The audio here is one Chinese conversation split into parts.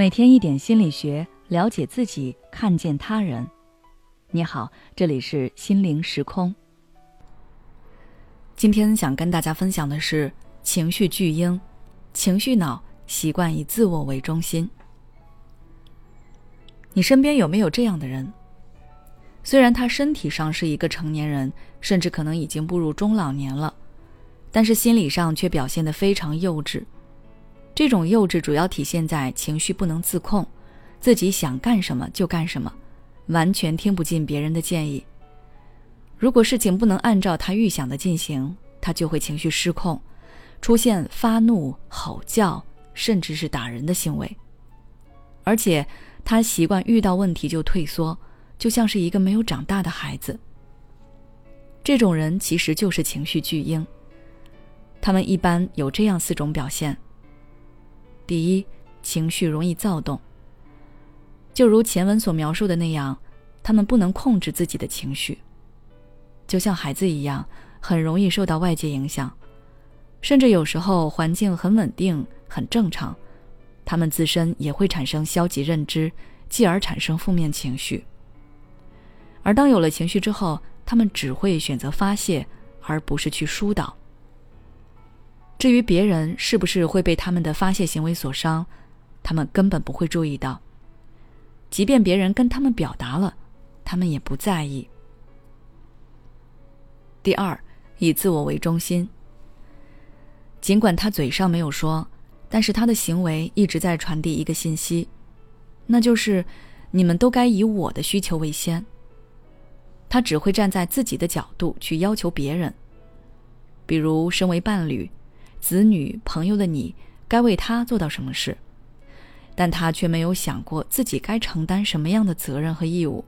每天一点心理学，了解自己，看见他人。你好，这里是心灵时空。今天想跟大家分享的是情绪巨婴，情绪脑习惯以自我为中心。你身边有没有这样的人？虽然他身体上是一个成年人，甚至可能已经步入中老年了，但是心理上却表现得非常幼稚。这种幼稚主要体现在情绪不能自控，自己想干什么就干什么，完全听不进别人的建议。如果事情不能按照他预想的进行，他就会情绪失控，出现发怒、吼叫，甚至是打人的行为。而且他习惯遇到问题就退缩，就像是一个没有长大的孩子。这种人其实就是情绪巨婴。他们一般有这样四种表现。第一，情绪容易躁动。就如前文所描述的那样，他们不能控制自己的情绪，就像孩子一样，很容易受到外界影响，甚至有时候环境很稳定、很正常，他们自身也会产生消极认知，继而产生负面情绪。而当有了情绪之后，他们只会选择发泄，而不是去疏导。至于别人是不是会被他们的发泄行为所伤，他们根本不会注意到。即便别人跟他们表达了，他们也不在意。第二，以自我为中心。尽管他嘴上没有说，但是他的行为一直在传递一个信息，那就是你们都该以我的需求为先。他只会站在自己的角度去要求别人，比如身为伴侣。子女、朋友的你，该为他做到什么事？但他却没有想过自己该承担什么样的责任和义务。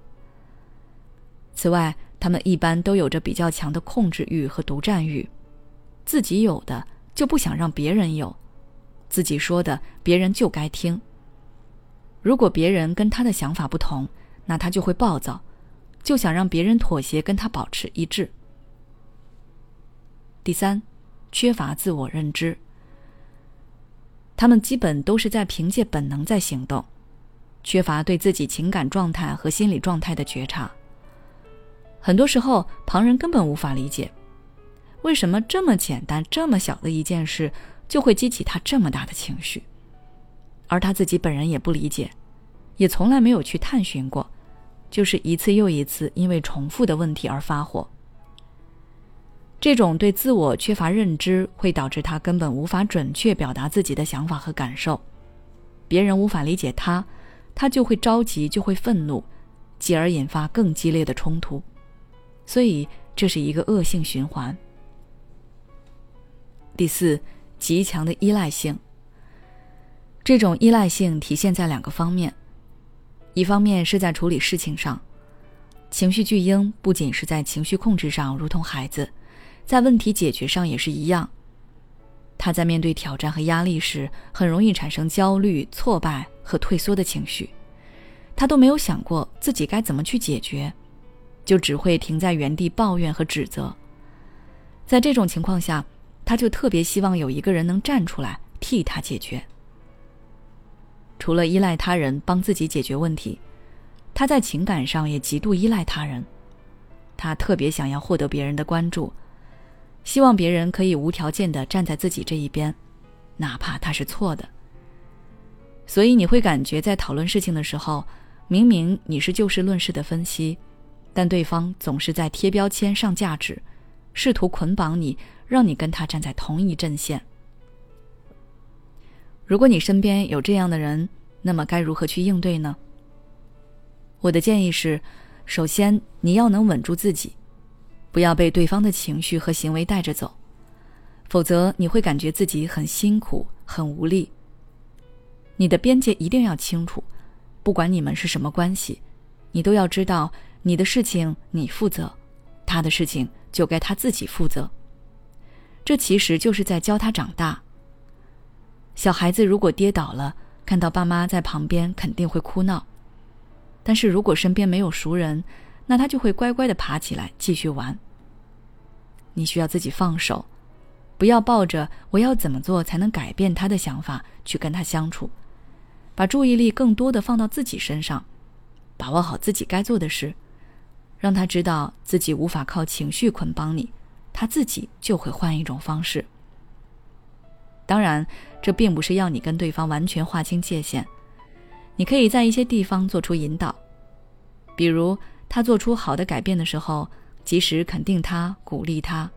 此外，他们一般都有着比较强的控制欲和独占欲，自己有的就不想让别人有，自己说的别人就该听。如果别人跟他的想法不同，那他就会暴躁，就想让别人妥协，跟他保持一致。第三。缺乏自我认知，他们基本都是在凭借本能在行动，缺乏对自己情感状态和心理状态的觉察。很多时候，旁人根本无法理解，为什么这么简单、这么小的一件事就会激起他这么大的情绪，而他自己本人也不理解，也从来没有去探寻过，就是一次又一次因为重复的问题而发火。这种对自我缺乏认知，会导致他根本无法准确表达自己的想法和感受，别人无法理解他，他就会着急，就会愤怒，继而引发更激烈的冲突，所以这是一个恶性循环。第四，极强的依赖性。这种依赖性体现在两个方面，一方面是在处理事情上，情绪巨婴不仅是在情绪控制上如同孩子。在问题解决上也是一样。他在面对挑战和压力时，很容易产生焦虑、挫败和退缩的情绪。他都没有想过自己该怎么去解决，就只会停在原地抱怨和指责。在这种情况下，他就特别希望有一个人能站出来替他解决。除了依赖他人帮自己解决问题，他在情感上也极度依赖他人。他特别想要获得别人的关注。希望别人可以无条件的站在自己这一边，哪怕他是错的。所以你会感觉在讨论事情的时候，明明你是就事论事的分析，但对方总是在贴标签、上价值，试图捆绑你，让你跟他站在同一阵线。如果你身边有这样的人，那么该如何去应对呢？我的建议是，首先你要能稳住自己。不要被对方的情绪和行为带着走，否则你会感觉自己很辛苦、很无力。你的边界一定要清楚，不管你们是什么关系，你都要知道你的事情你负责，他的事情就该他自己负责。这其实就是在教他长大。小孩子如果跌倒了，看到爸妈在旁边，肯定会哭闹；但是如果身边没有熟人，那他就会乖乖的爬起来继续玩。你需要自己放手，不要抱着我要怎么做才能改变他的想法去跟他相处，把注意力更多的放到自己身上，把握好自己该做的事，让他知道自己无法靠情绪捆绑你，他自己就会换一种方式。当然，这并不是要你跟对方完全划清界限，你可以在一些地方做出引导，比如他做出好的改变的时候，及时肯定他，鼓励他；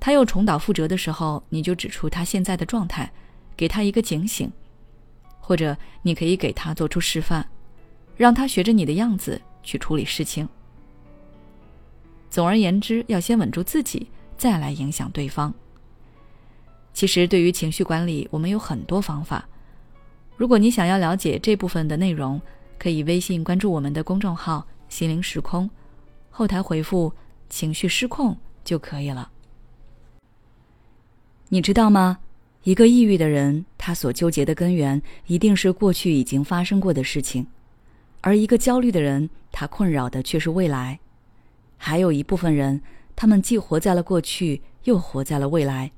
他又重蹈覆辙的时候，你就指出他现在的状态，给他一个警醒，或者你可以给他做出示范，让他学着你的样子去处理事情。总而言之，要先稳住自己，再来影响对方。其实，对于情绪管理，我们有很多方法。如果你想要了解这部分的内容，可以微信关注我们的公众号“心灵时空”，后台回复“情绪失控”就可以了。你知道吗？一个抑郁的人，他所纠结的根源一定是过去已经发生过的事情；而一个焦虑的人，他困扰的却是未来。还有一部分人，他们既活在了过去，又活在了未来。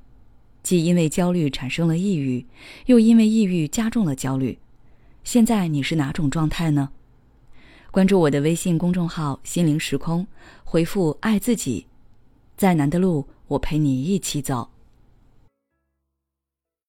既因为焦虑产生了抑郁，又因为抑郁加重了焦虑。现在你是哪种状态呢？关注我的微信公众号“心灵时空”，回复“爱自己”，再难的路我陪你一起走。